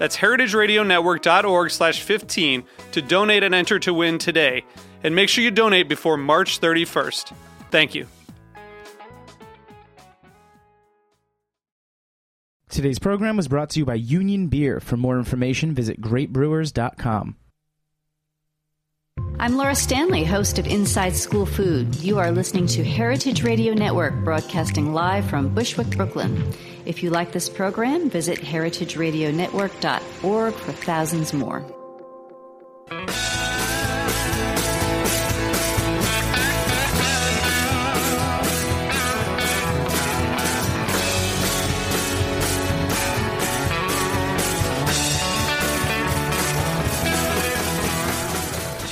That's heritageradionetwork.org slash 15 to donate and enter to win today. And make sure you donate before March 31st. Thank you. Today's program was brought to you by Union Beer. For more information, visit greatbrewers.com. I'm Laura Stanley, host of Inside School Food. You are listening to Heritage Radio Network, broadcasting live from Bushwick, Brooklyn. If you like this program, visit heritageradionetwork.org for thousands more.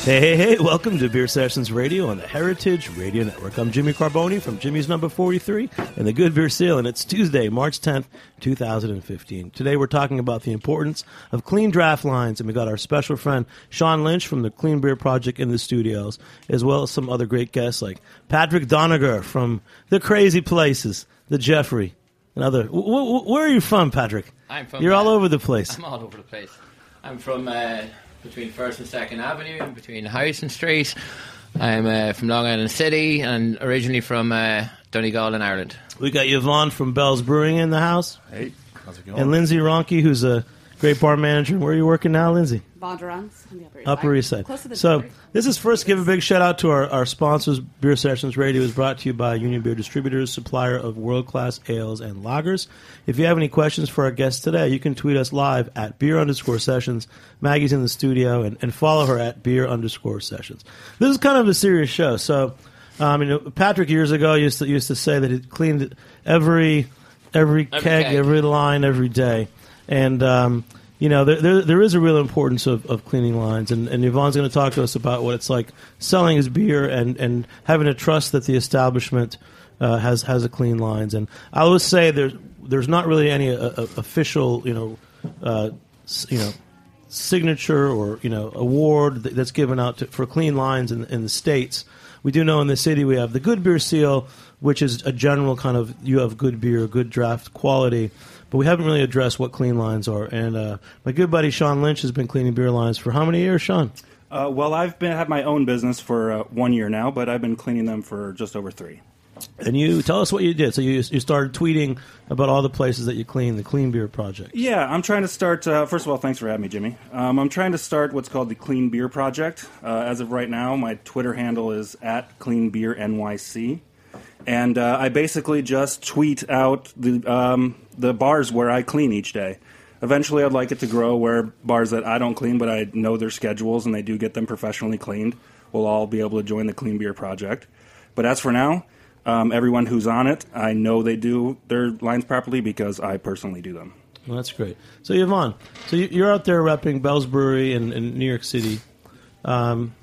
Hey, hey, hey, welcome to Beer Sessions Radio on the Heritage Radio Network. I'm Jimmy Carbone from Jimmy's Number 43 and the Good Beer Seal, and it's Tuesday, March 10th, 2015. Today we're talking about the importance of clean draft lines, and we got our special friend Sean Lynch from the Clean Beer Project in the studios, as well as some other great guests like Patrick Donagher from The Crazy Places, The Jeffrey, and other. W- w- where are you from, Patrick? I'm from. You're all uh, over the place. I'm all over the place. I'm from uh, between First and Second Avenue, and between Harrison Street. I'm uh, from Long Island City, and originally from uh, Donegal in Ireland. We got Yvonne from Bell's Brewing in the house. Hey, how's it going? And Lindsey Ronchi, who's a great bar manager. Where are you working now, Lindsey? Bondurants on the Upper East Upper East Side. Close to the So distillery. this is first give a big shout out to our, our sponsors. Beer Sessions Radio is brought to you by Union Beer Distributors, supplier of world class ales and lagers. If you have any questions for our guests today, you can tweet us live at beer underscore sessions. Maggie's in the studio and, and follow her at beer underscore sessions. This is kind of a serious show. So um, you know, Patrick years ago used to used to say that he cleaned every every keg, keg. every line, every day. And um, you know, there, there there is a real importance of, of cleaning lines, and, and Yvonne's going to talk to us about what it's like selling his beer and, and having to trust that the establishment uh, has has a clean lines. And I always say there's there's not really any uh, uh, official you know uh, you know signature or you know award that's given out to, for clean lines in, in the states. We do know in the city we have the Good Beer Seal, which is a general kind of you have good beer, good draft quality, but we haven't really addressed what clean lines are. And uh, my good buddy Sean Lynch has been cleaning beer lines for how many years, Sean? Uh, well, I've been had my own business for uh, one year now, but I've been cleaning them for just over three. And you tell us what you did. So you you started tweeting about all the places that you clean, the Clean Beer Project. Yeah, I'm trying to start. Uh, first of all, thanks for having me, Jimmy. Um, I'm trying to start what's called the Clean Beer Project. Uh, as of right now, my Twitter handle is at Clean Beer NYC, and uh, I basically just tweet out the um, the bars where I clean each day. Eventually, I'd like it to grow where bars that I don't clean, but I know their schedules and they do get them professionally cleaned, will all be able to join the Clean Beer Project. But as for now, um, everyone who's on it, I know they do their lines properly because I personally do them. Well, that's great. So Yvonne, so you- you're out there repping Bell's Brewery in, in New York City. Um,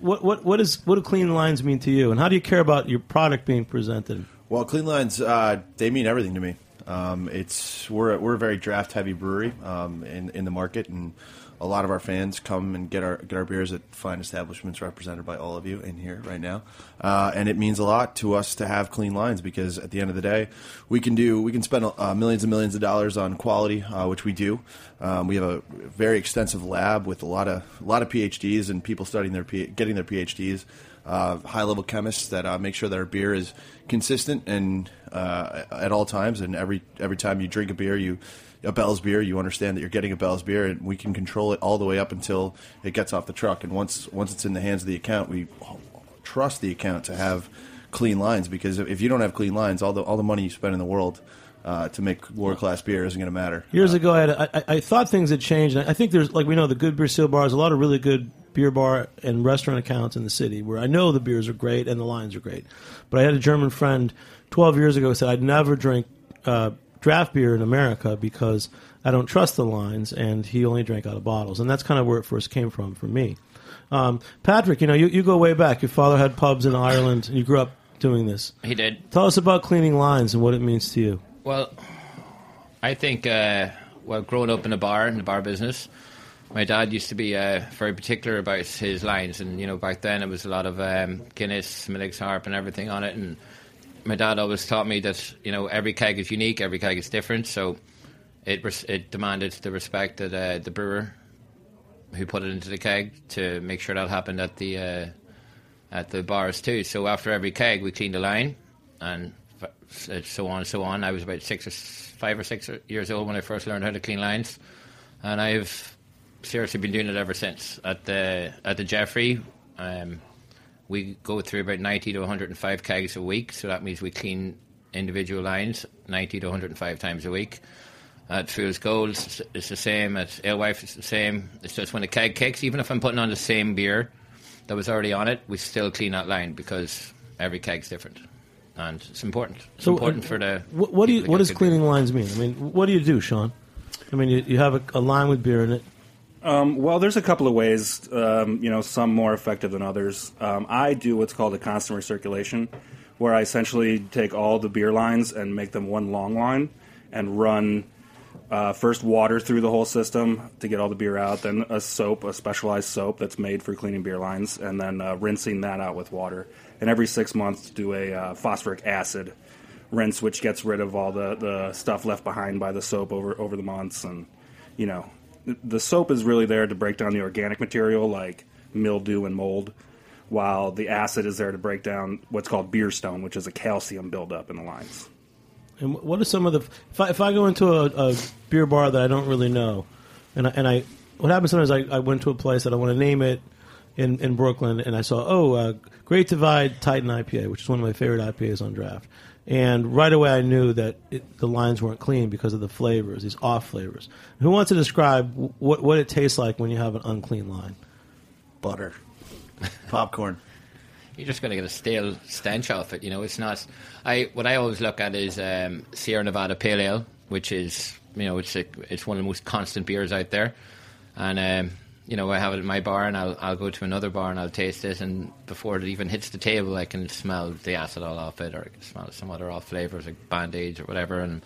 what what what is what do clean lines mean to you, and how do you care about your product being presented? Well, Clean Lines, uh, they mean everything to me. Um, it's we're a, we're a very draft heavy brewery um, in in the market, and a lot of our fans come and get our get our beers at fine establishments represented by all of you in here right now. Uh, and it means a lot to us to have clean lines because at the end of the day, we can do we can spend uh, millions and millions of dollars on quality, uh, which we do. Um, we have a very extensive lab with a lot of a lot of PhDs and people studying their P- getting their PhDs uh, high level chemists that uh, make sure that our beer is consistent and uh, at all times. And every every time you drink a beer, you a Bell's beer, you understand that you're getting a Bell's beer, and we can control it all the way up until it gets off the truck. And once once it's in the hands of the account, we trust the account to have clean lines because if you don't have clean lines, all the all the money you spend in the world uh, to make world class beer isn't going to matter. Years ago, I, had, I, I thought things had changed. and I think there's, like we know, the Good Beer Seal Bar is a lot of really good beer bar and restaurant accounts in the city where I know the beers are great and the lines are great. But I had a German friend 12 years ago who said I'd never drink uh, draft beer in America because I don't trust the lines, and he only drank out of bottles. And that's kind of where it first came from for me. Um, Patrick, you know, you, you go way back. Your father had pubs in Ireland, and you grew up doing this. He did. Tell us about cleaning lines and what it means to you. Well, I think, uh, well, growing up in a bar, in the bar business, my dad used to be uh, very particular about his lines. And, you know, back then it was a lot of um, Guinness, Miller's Harp, and everything on it. And my dad always taught me that, you know, every keg is unique, every keg is different. So it, res- it demanded the respect that uh, the brewer who put it into the keg to make sure that happened at the uh, at the bars too. So after every keg, we cleaned the line, and f- so on and so on. I was about six or s- five or six years old when I first learned how to clean lines, and I've seriously been doing it ever since. At the at the Jeffrey, um, we go through about ninety to one hundred and five kegs a week. So that means we clean individual lines ninety to one hundred and five times a week. At Fool's Gold, it's the same. At Alewife, it's the same. It's just when the keg kicks, even if I'm putting on the same beer that was already on it, we still clean that line because every keg's different. And it's important. It's So, important uh, for the. What, what do you? What does good beer. cleaning lines mean? I mean, what do you do, Sean? I mean, you, you have a, a line with beer in it. Um, well, there's a couple of ways. Um, you know, some more effective than others. Um, I do what's called a constant recirculation, where I essentially take all the beer lines and make them one long line, and run uh, first water through the whole system to get all the beer out, then a soap, a specialized soap that's made for cleaning beer lines, and then uh, rinsing that out with water. And every six months, do a uh, phosphoric acid rinse, which gets rid of all the, the stuff left behind by the soap over over the months. And you know, the soap is really there to break down the organic material like mildew and mold, while the acid is there to break down what's called beer stone, which is a calcium buildup in the lines. And what are some of the? If I, if I go into a, a beer bar that I don't really know, and I, and I what happens sometimes I, I went to a place that I want to name it in in Brooklyn, and I saw oh uh, Great Divide Titan IPA, which is one of my favorite IPAs on draft. And right away, I knew that it, the lines weren't clean because of the flavors, these off flavors. Who wants to describe wh- what what it tastes like when you have an unclean line? Butter, popcorn. you're just going to get a stale stench off it. You know, it's not. I what I always look at is um, Sierra Nevada Pale Ale, which is you know it's a, it's one of the most constant beers out there, and um, you know I have it in my bar, and I'll I'll go to another bar and I'll taste it, and before it even hits the table, I can smell the acid all off it, or I can smell some other off flavors like band aids or whatever, and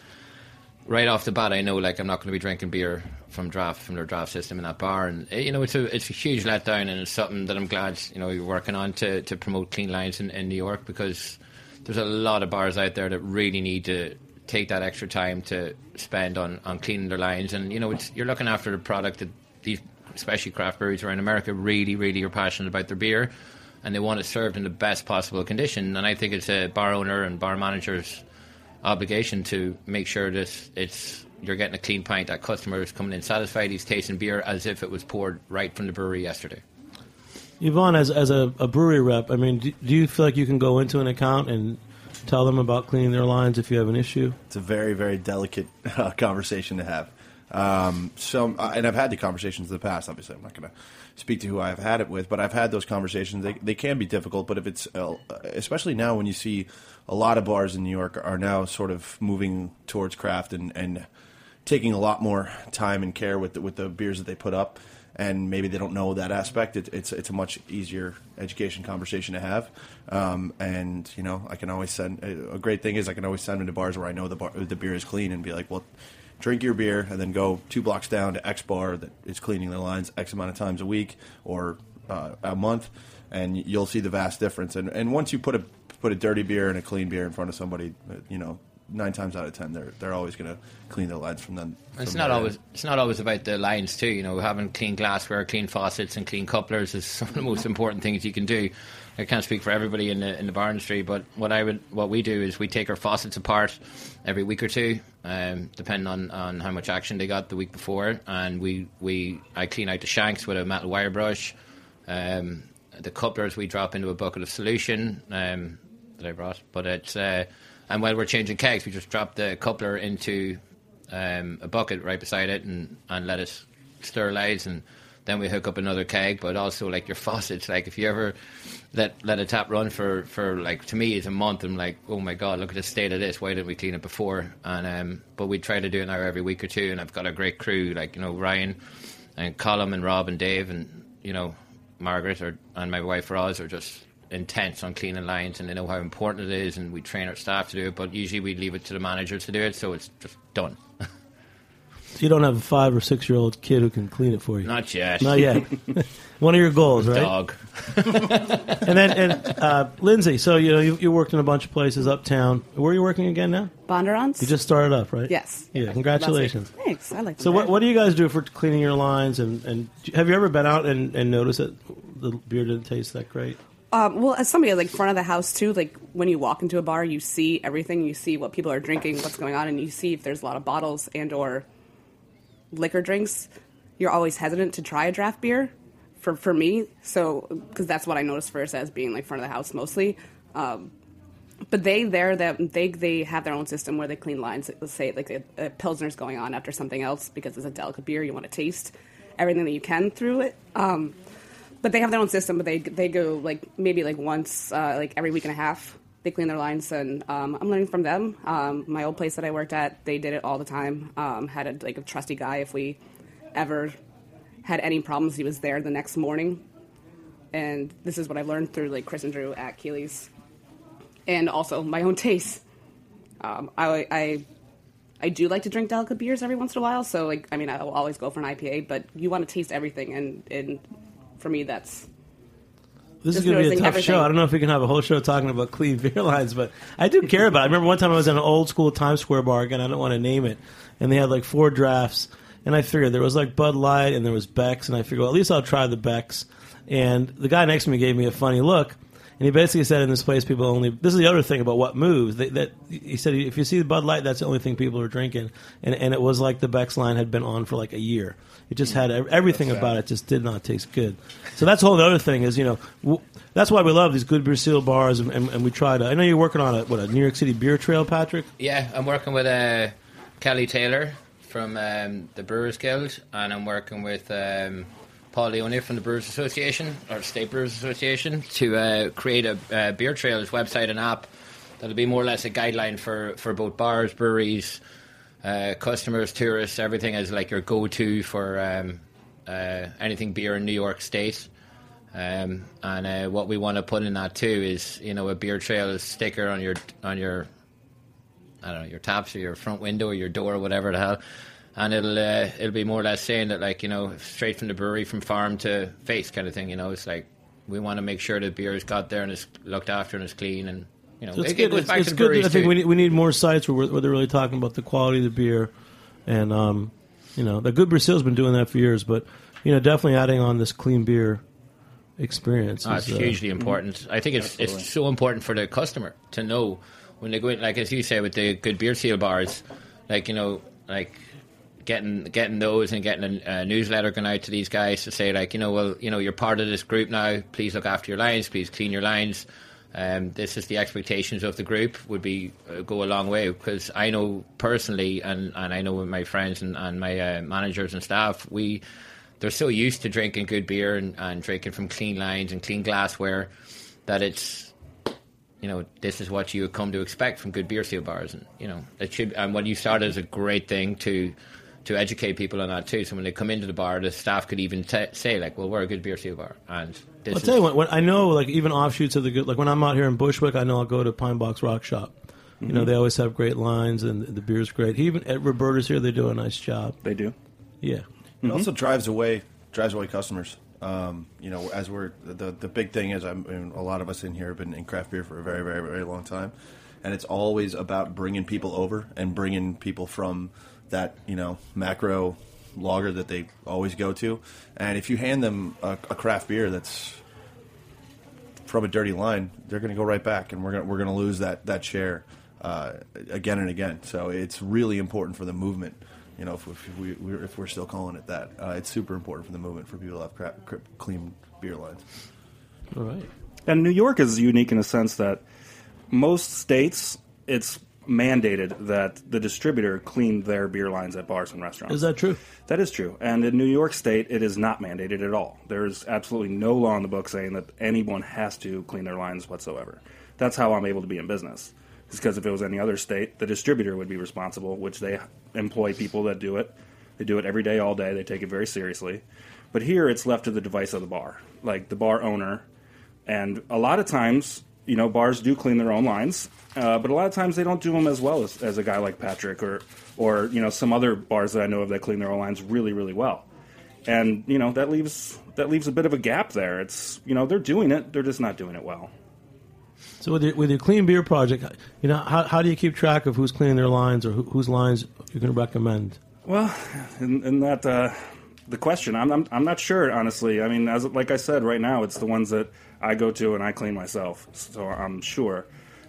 right off the bat, I know like I'm not going to be drinking beer from draft from their draft system in that bar, and eh, you know it's a it's a huge letdown, and it's something that I'm glad you know you're working on to to promote clean lines in, in New York because there's a lot of bars out there that really need to take that extra time to spend on on cleaning their lines, and you know it's you're looking after the product that these especially craft breweries around America really really are passionate about their beer. And they want it served in the best possible condition, and I think it's a bar owner and bar managers obligation to make sure that it's you're getting a clean pint. That customer is coming in satisfied. He's tasting beer as if it was poured right from the brewery yesterday. Yvonne, as as a, a brewery rep, I mean, do, do you feel like you can go into an account and tell them about cleaning their lines if you have an issue? It's a very, very delicate uh, conversation to have. Um, so, uh, and I've had the conversations in the past. Obviously, I'm not going to speak to who I've had it with, but I've had those conversations. They, they can be difficult, but if it's, uh, especially now when you see a lot of bars in New York are now sort of moving towards craft and, and taking a lot more time and care with the, with the beers that they put up, and maybe they don't know that aspect. It, it's it's a much easier education conversation to have, um, and you know I can always send. A great thing is I can always send them to bars where I know the bar, the beer is clean and be like, well, drink your beer and then go two blocks down to X bar that is cleaning their lines X amount of times a week or uh, a month, and you'll see the vast difference. And and once you put a put a dirty beer and a clean beer in front of somebody, uh, you know. Nine times out of ten, they're they're always going to clean their lines from them. It's from not always end. it's not always about the lines too. You know, having clean glassware, clean faucets, and clean couplers is some of the most important things you can do. I can't speak for everybody in the in the bar industry, but what I would what we do is we take our faucets apart every week or two, um, depending on, on how much action they got the week before, and we, we I clean out the shanks with a metal wire brush. Um, the couplers we drop into a bucket of solution um, that I brought. But it's uh, and while we're changing kegs, we just drop the coupler into um, a bucket right beside it and, and let it sterilize and then we hook up another keg. But also like your faucets, like if you ever let let a tap run for, for like to me it's a month, I'm like, oh my god, look at the state of this. Why didn't we clean it before? And um, but we try to do it now every week or two, and I've got a great crew like you know Ryan and Colin and Rob and Dave and you know Margaret or and my wife Roz are just intense on cleaning lines and they know how important it is and we train our staff to do it but usually we leave it to the managers to do it so it's just done you don't have a five or six year old kid who can clean it for you. not yet Not yet. One of your goals, right? dog And then, and uh, Lindsey. So you know you, you worked in a bunch of places uptown. Where are you working again now? Bondurants? You just started up, right? Yes. Yeah. Congratulations. Thanks. I like So what, what do you guys do for cleaning your lines? And, and have you ever been out and, and noticed that the beer didn't taste that great? Um, well, as somebody like front of the house too, like when you walk into a bar, you see everything. You see what people are drinking, what's going on, and you see if there's a lot of bottles and or liquor drinks. You're always hesitant to try a draft beer, for for me. So because that's what I noticed first as being like front of the house mostly. Um, but they there that they they have their own system where they clean lines. Let's say like a, a pilsner's going on after something else because it's a delicate beer. You want to taste everything that you can through it. Um, but they have their own system. But they they go like maybe like once uh, like every week and a half. They clean their lines, and um, I'm learning from them. Um, my old place that I worked at, they did it all the time. Um, had a like a trusty guy. If we ever had any problems, he was there the next morning. And this is what I've learned through like Chris and Drew at Keeley's, and also my own taste. Um, I, I I do like to drink delicate beers every once in a while. So like I mean I will always go for an IPA, but you want to taste everything, and and for me that's This is going to be a tough everything. show. I don't know if we can have a whole show talking about clean beer lines, but I do care about it. I remember one time I was in an old school Times Square bar, again, I don't want to name it, and they had like four drafts, and I figured there was like Bud Light and there was Beck's, and I figured, well, at least I'll try the Beck's. And the guy next to me gave me a funny look, and he basically said in this place people only. This is the other thing about what moves. They, that he said if you see the Bud Light, that's the only thing people are drinking, and and it was like the Beck's line had been on for like a year. It just had ev- everything about it just did not taste good. So that's the whole other thing is you know w- that's why we love these good beer seal bars, and, and, and we try to. I know you're working on a what a New York City beer trail, Patrick. Yeah, I'm working with uh, Kelly Taylor from um, the Brewers Guild, and I'm working with um, Paul Leone from the Brewers Association or State Brewers Association to uh, create a uh, beer trails website and app that'll be more or less a guideline for, for both bars, breweries, uh, customers, tourists, everything as like your go-to for um, uh, anything beer in New York State. Um, and uh, what we want to put in that too is, you know, a beer trail sticker on your on your I don't know, your taps or your front window or your door or whatever the hell. And it'll uh, it'll be more or less saying that like, you know, straight from the brewery from farm to face kind of thing, you know, it's like we want to make sure the beer is got there and is looked after and is clean and you know, So it's it, good. it goes It's, back it's to good. I think too. we need, we need more sites where, we're- where they're really talking about the quality of the beer, and um, you know, the Good Beer Seal's been doing that for years, but you know, definitely adding on this clean beer experience. Oh, is, it's uh, hugely important. I think it's it's so important for the customer to know when they go in, like as you say with the good beer seal bars, like you know, like getting getting those and getting a, a newsletter going out to these guys to say like you know, well, you know, you're part of this group now. Please look after your lines. Please clean your lines. Um, this is the expectations of the group would be uh, go a long way because I know personally and, and I know with my friends and, and my uh, managers and staff we they're so used to drinking good beer and, and drinking from clean lines and clean glassware that it's you know this is what you come to expect from good beer seal bars and you know it should and what you started is a great thing to to educate people on that too so when they come into the bar the staff could even t- say like well we're a good beer seal bar and this I'll is tell you what. When, I know, like even offshoots of the good. Like when I'm out here in Bushwick, I know I'll go to Pine Box Rock Shop. You Mm-hmm. know, they always have great lines, and the beer's great. Even at Roberta's here, they do a nice job. They do. Yeah. It also drives away drives away customers. Um, you know, as we're the the big thing is, I'm, I mean, a lot of us in here have been in craft beer for a very, very, very long time, and it's always about bringing people over and bringing people from that you know macro lager that they always go to. And if you hand them a, a craft beer that's from a dirty line, they're going to go right back, and we're going we're going to lose that that share uh, again and again. So it's really important for the movement. You know, if, if we we're, if we're still calling it that, uh, it's super important for the movement for people to have cra- cra- clean beer lines. All right. And New York is unique in a sense that most states, it's mandated that the distributor clean their beer lines at bars and restaurants. Is that true? That is true. And in New York State, it is not mandated at all. There's absolutely no law in the book saying that anyone has to clean their lines whatsoever. That's how I'm able to be in business. It's because if it was any other state, the distributor would be responsible, which they employ people that do it. They do it every day, all day. They take it very seriously. But here, it's left to the device of the bar, like the bar owner. And a lot of times, you know, bars do clean their own lines, uh, but a lot of times they don't do them as well as, as a guy like Patrick or, or you know, some other bars that I know of that clean their own lines really, really well. And you know that leaves that leaves a bit of a gap there. It's you know they're doing it, they're just not doing it well. So with your, with your clean beer project, you know, how, how do you keep track of who's cleaning their lines or who, whose lines you're going to recommend? Well, in, in that uh, the question, I'm, I'm I'm not sure honestly. I mean, as like I said, right now it's the ones that I go to and I clean myself, so I'm sure.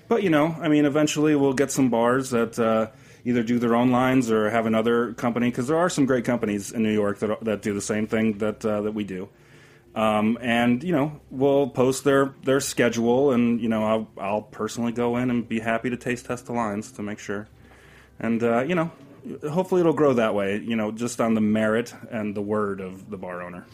But you know, I mean, eventually we'll get some bars that uh, either do their own lines or have another company because there are some great companies in New York that that do the same thing that uh, that we do. Um, and you know, we'll post their their schedule, and you know, I'll I'll personally go in and be happy to taste test the lines to make sure. And uh, you know, hopefully it'll grow that way. You know, just on the merit and the word of the bar owner.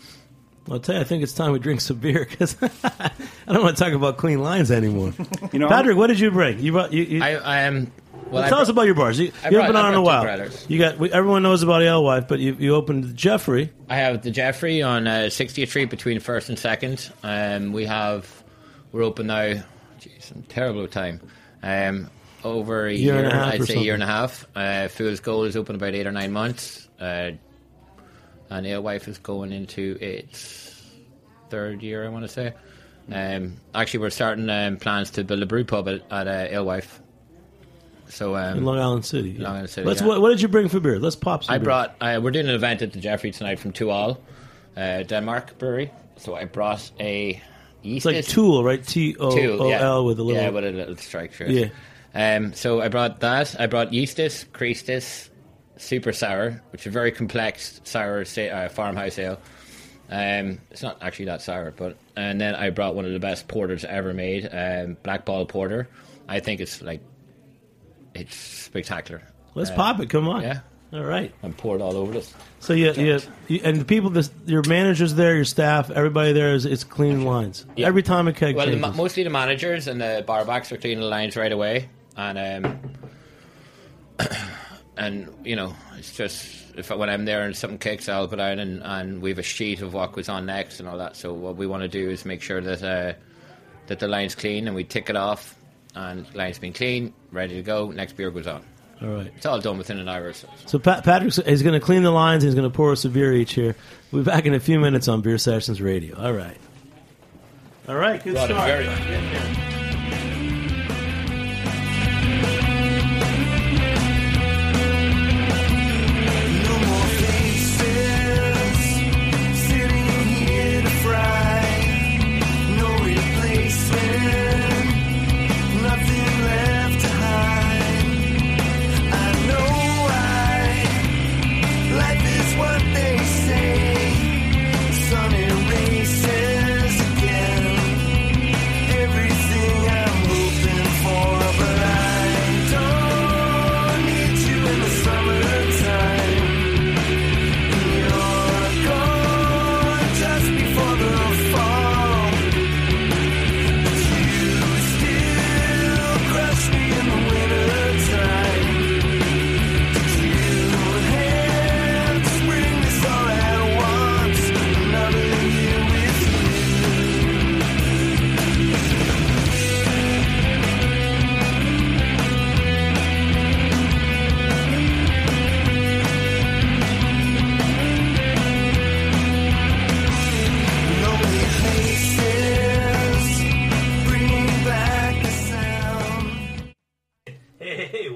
I'll tell you, I think it's time we drink some beer because I don't want to talk about clean lines anymore. You know, Patrick, what did you bring? You brought you. you I, I am. Well, I tell us about your bars. You, I you haven't been I on in a while. brothers. You got we, everyone knows about Alewife, but you you opened Jeffrey. I have the Jeffrey on uh, 60th Street between first and second. Um, we have we're open now. Jeez, I'm terrible with time. Um, over a Year year, and a half I'd say something. year and a half. Uh, Fool's Gold is open about eight or nine months, uh, and Alewife is going into its third year. I want to say. Um, actually, we're starting um, plans to build a brew pub at, at uh, Alewife. So um, in Long Island City. Long Island City, Let's, yeah. what, what did you bring for beer? Let's pop some. I beer. brought. Uh, we're doing an event at the Jeffrey tonight from To Øl, uh, Denmark brewery. So I brought a yeast. It's like Tool, right? T O O with a little. yeah, with a little strike through. Yeah. It. Um, so I brought that. I brought Yeastus, Christus, Super Sour, which is a very complex sour sa- uh, farmhouse ale. Um, it's not actually that sour, but and then I brought one of the best porters ever made, um, Black Ball Porter. I think it's like it's spectacular. Let's Uh, pop it. Come on. Yeah, All right. and poured all over this. So yeah, yeah, you, and the people, this, your managers there, your staff, everybody there is it's clean lines. Yeah. Every time a keg Well, the, mostly the managers and the barbacks are cleaning the lines right away, and um, and you know it's just if I, when I'm there and something kicks, I'll go down and, and we have a sheet of what goes on next and all that. So what we want to do is make sure that uh, that the line's clean and we tick it off, and line's been clean, ready to go. Next beer goes on. All right. It's all done within an hour. or So. So Pat, Patrick is going to clean the lines. He's going to pour us a beer each here. We'll be back in a few minutes on Beer Sessions Radio. All right. All right. Good Brought start.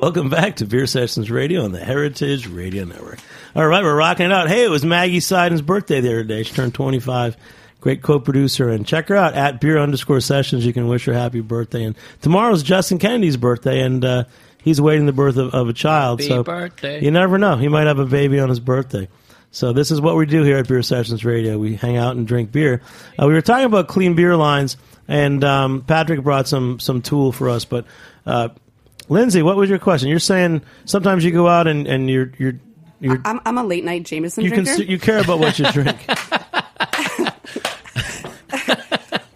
Welcome back to Beer Sessions Radio on the Heritage Radio Network. All right, we're rocking it out. Hey, it was Maggie Seiden's birthday the other day. She turned 25. Great co-producer, and check her out at beer underscore sessions. You can wish her happy birthday. And tomorrow's Justin Kennedy's birthday, and uh, he's awaiting the birth of, of a child. Happy so birthday. you never know; he might have a baby on his birthday. So this is what we do here at Beer Sessions Radio. We hang out and drink beer. Uh, we were talking about clean beer lines, and um, Patrick brought some some tool for us. But uh, Lindsey, what was your question? You're saying sometimes you go out and, and you're you're you're I'm, I'm a late night Jameson you drinker. can you care about what you drink.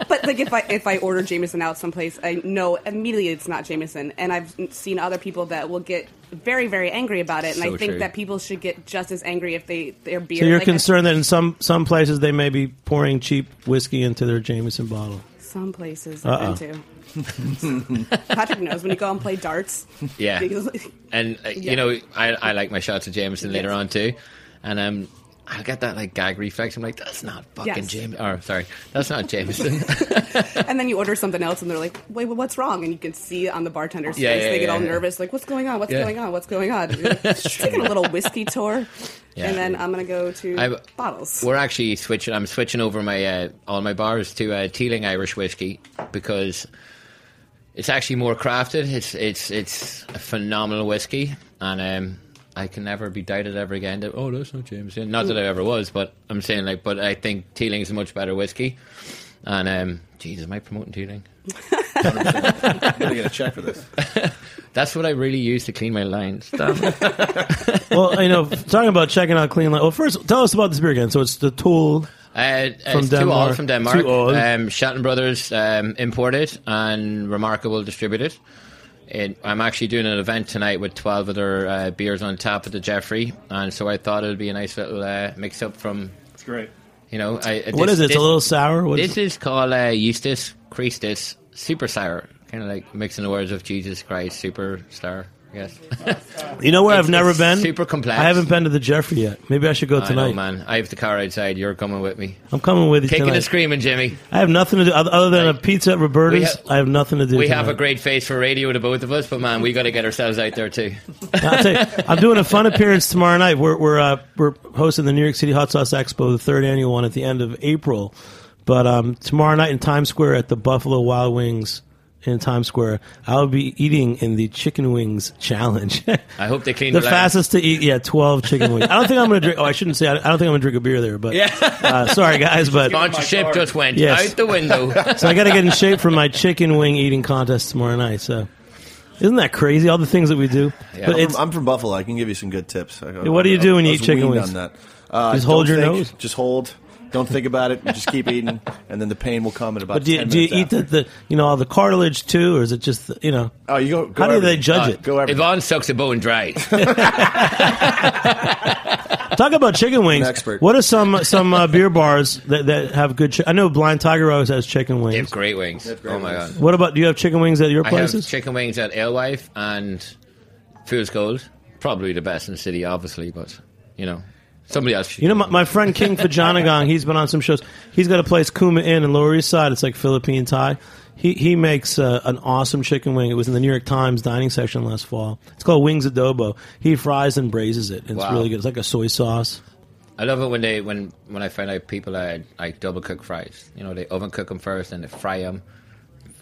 But like if I if I order Jameson out someplace, I know immediately it's not Jameson, and I've seen other people that will get very very angry about it, and So I think true. that people should get just as angry if they their beer. So you're like, I- concerned that in some some places they may be pouring cheap whiskey into their Jameson bottle. some places Uh-uh. I've been uh-uh. to. Patrick knows when you go and play darts. Yeah. And uh, you know, I, I like my shots of Jameson later on too, and um, I get that like gag reflex. I'm like, that's not fucking Yes. Jameson. Or sorry, that's not Jameson. and then you order something else, and they're like, "Wait, what's wrong?" And you can see on the bartender's Yeah, face. yeah, they get all nervous, like, "What's going on? What's going on? What's going on?" Just taking a little whiskey tour, and then I'm gonna go to I- bottles. We're actually switching. I'm switching over my uh, all my bars to uh, Teeling Irish whiskey because it's actually more crafted. It's it's it's a phenomenal whiskey, and um, I can never be doubted ever again. That, oh, that's not Jameson. Not that I ever was, but I'm saying like, but I think Teeling is a much better whiskey. And um, Jesus, am I promoting Teeling? I'm gonna get a check for this. That's what I really use to clean my lines. Damn well, you know, talking about checking out clean. Line, well, first tell us about this beer again. So it's the Tool. Uh, From it's two Denmark. all from Denmark. To Øl. Um, Shelton Brothers um, imported and Remarkable distributed. It, I'm actually doing an event tonight with 12 other uh, beers on tap at the Jeffrey, and so I thought it would be a nice little uh, mix up from, It's great. you know. I, What is it? It's a little sour. What is This is called uh, Yeastus Christus Super Sour, kind of like mixing the words of Jesus Christ Super Superstar. Yes. You know where It's- I've never it's been? super complex. I haven't been to the Jeffrey yet. Maybe I should go I tonight. know, man. I have the car outside. You're coming with me. I'm coming with you Kicking tonight. and screaming, Jimmy. I have nothing to do other other than a pizza at Roberta's. We ha- I have nothing to do. We have a tonight. great face for radio, the both of us, but man, we got to get ourselves out there too. I'll tell you, I'm doing a fun appearance tomorrow night. We're we're uh, we're hosting the New York City Hot Sauce Expo, the third annual one, at the end of April. But um, tomorrow night in Times Square at the Buffalo Wild Wings in Times Square, I'll be eating in the chicken wings challenge. I hope they clean the their lines. fastest to eat, yeah, twelve chicken wings. I don't think I'm going to drink. Oh, I shouldn't say. I don't think I'm going to drink a beer there. But Yeah. uh, sorry guys, but Sponsorship just went Yes. out the window. so I got to get in shape for my chicken wing eating contest tomorrow night. So. Isn't that crazy? All the things that we do. Yeah. But I'm from, I'm from Buffalo. I can give you some good tips. I- what do you do when you eat was chicken weaned wings? On that. Uh, Just hold your think, nose? Just hold. Don't think about it. Just keep eating, and then the pain will come in about. But do you, 10 do you eat the, after. the you know all the cartilage too, or is it just the- you know? Oh, you go. go How do they judge Uh, it? Go everything. Yvonne sucks a bone dry. Talk about chicken wings. Expert. What are some some uh, beer bars that, that have good? Chi- I know Blind Tiger always has chicken wings. They have great wings. great oh my wings. god. What about? Do you have chicken wings at your I places? have chicken wings at Alewife and Fool's Gold. Probably the best in the city, obviously, but you know, somebody else. You know, my, my friend King Phojanakong, he's been on some shows. He's got a place, Kuma Inn in Lower East Side. It's like Philippine Thai. He he makes uh, an awesome chicken wing. It was in the New York Times dining section last fall. It's called Wings Adobo. He fries and braises it. It's Wow. really good. It's like a soy sauce. I love it when they when when I find out people are like double cook fries. You know, they oven cook them first and they fry them,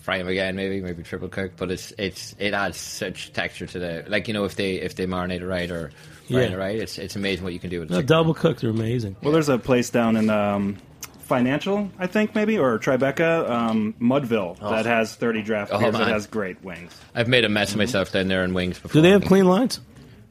fry them again, maybe maybe triple cook. But it's it's it adds such texture to the like you know if they if they marinate it right or fry Yeah. right, it's it's amazing what you can do with No, chicken. double cooked are amazing. Well, there's a place down in um, Financial, I think maybe, or Tribeca, um, Mudville, that has 30 draft Oh, beers that has great wings. I've made a mess of myself down there in wings before. Do they have clean lines?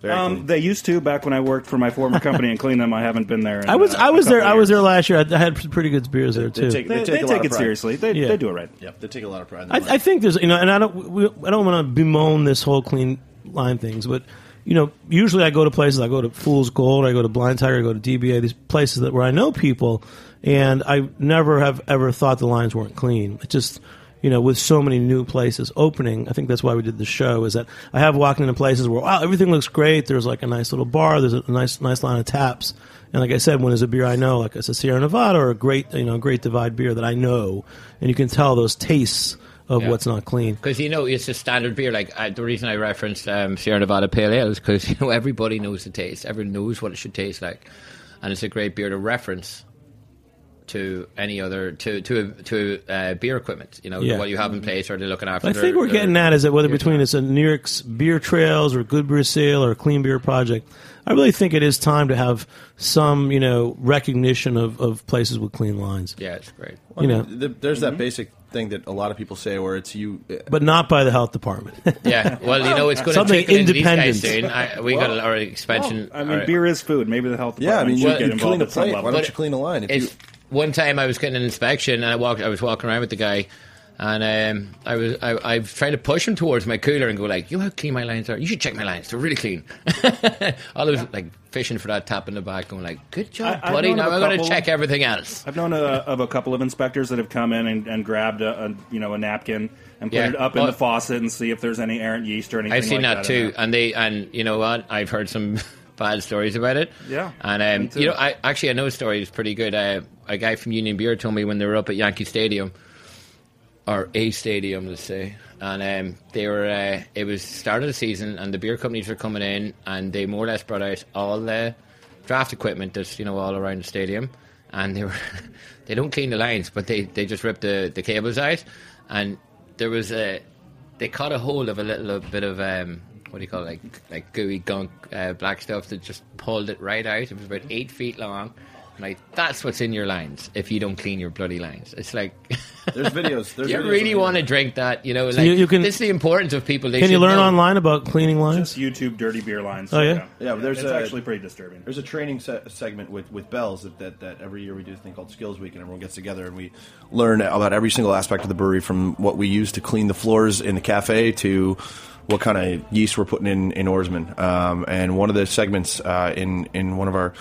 Um, clean. they used to back when I worked for my former company and cleaned them. I haven't been there. In, I was uh, I was there I was there last year. I, I had pretty good beers there They too. take- They, They they take a take it pride. seriously. They, Yeah. they do it right. yeah, they take a lot of pride. In I, I think there's you know, and I don't we, I don't want to bemoan this whole clean line things, but you know, usually I go to places. I go to Fool's Gold, I go to Blind Tiger, I go to DBA. These places that where I know people, and I never have ever thought the lines weren't clean. It just you know, with so many new places opening, I think that's why we did the show. Is that I have walked into places where wow, everything looks great. There's like a nice little bar. There's a nice nice line of taps. And like I said, when there's a beer I know, like it's a Sierra Nevada or a great, you know, great Divide beer that I know, and you can tell those tastes of Yeah. what's not clean. Because you know it's a standard beer. Like I, the reason I referenced um, Sierra Nevada Pale Ale is because you know everybody knows the taste. Everyone knows what it should taste like, and it's a great beer to reference to any other to to to uh, beer equipment. You know Yeah. what you have in place, or they're looking after. I their- think we're their- getting at is that whether between it's a New York's beer trails or Good Beer Seal or a Clean Beer Project, I really think it is time to have some, you know, recognition of, of places with clean lines. Yeah, it's great. You know, The- there's that basic thing that a lot of people say where it's you. Uh, but not by the health department. Yeah, well, you know, it's going to Something trickle into these independent. soon. I, we got our expansion. I mean, our- beer is food. Maybe the health Yeah, I mean, should you, get you involved clean a at some plate. Why don't you clean a line? If It's, you, one time I was getting an inspection and I walked. I was walking around with the guy, and um, I was I, I was trying to push him towards my cooler and go like, "You know how clean my lines are. You should check my lines. They're really clean." I was like fishing for that tap in the back, going like, "Good job, I- buddy. Now a I'm going to check everything else." I've known uh, of a couple of inspectors that have come in and, and grabbed a, a you know a napkin and put Yeah. it up in the faucet and see if there's any errant yeast or anything. I've seen like that, that too, and they and you know what? I've heard some bad stories about it. Yeah, and um, you know, I actually I know a story is pretty good. Uh, a guy from Union Beer told me when they were up at Yankee Stadium, or a stadium, let's say, and um, they were. Uh, it was start of the season, and the beer companies were coming in, and they more or less brought out all the draft equipment that's you know all around the stadium, and they were. they don't clean the lines, but they they just rip the the cables out, and there was a. They caught a hold of a little bit of um, what do you call it, like like gooey gunk uh, black stuff that just pulled it right out. It was about eight feet long. Like that's what's in your lines if you don't clean your bloody lines. It's like there's videos. There's you videos really want to drink that, you know? So like you- you can- this is the importance of people. They Can you learn know. online about cleaning lines? Just YouTube dirty beer lines. Oh, yeah? Yeah, but there's it's a- actually pretty disturbing. There's a training se- segment with, with Bells that, that, that every year we do a thing called Skills Week, and everyone gets together and we learn about every single aspect of the brewery from what we use to clean the floors in the cafe to what kind of yeast we're putting in in Oarsman. Um, and one of the segments uh, in in one of our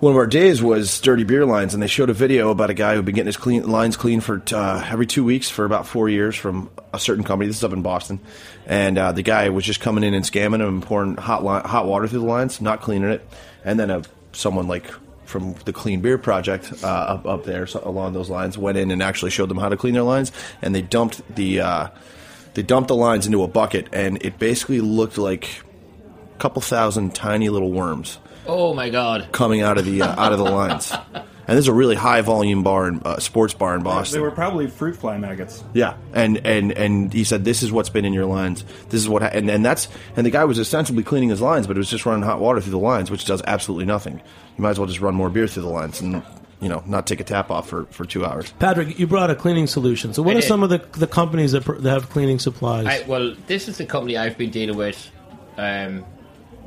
one of our days was dirty beer lines, and they showed a video about a guy who'd been getting his clean lines clean for uh, every two weeks for about four years from a certain company. This is up in Boston, and uh, the guy was just coming in and scamming them and pouring hot li- hot water through the lines, not cleaning it, and then a someone like from the Clean Beer Project uh, up up there so along those lines went in and actually showed them how to clean their lines, and they dumped the uh, they dumped the lines into a bucket, and it basically looked like couple thousand tiny little worms Oh my god! coming out of the uh, out of the lines. And this is a really high volume bar, in, uh, sports bar in Boston. They were probably fruit fly maggots. yeah, and and and he said, "This is what's been in your lines. This is what." Ha-. And and that's and the guy was ostensibly cleaning his lines, but it was just running hot water through the lines, which does absolutely nothing. You might as well just run more beer through the lines and you know not take a tap off for, for two hours. Patrick, you brought a cleaning solution. So, what I are did. some of the, the companies that, pr- that have cleaning supplies? I, well, this is the company I've been dealing with um,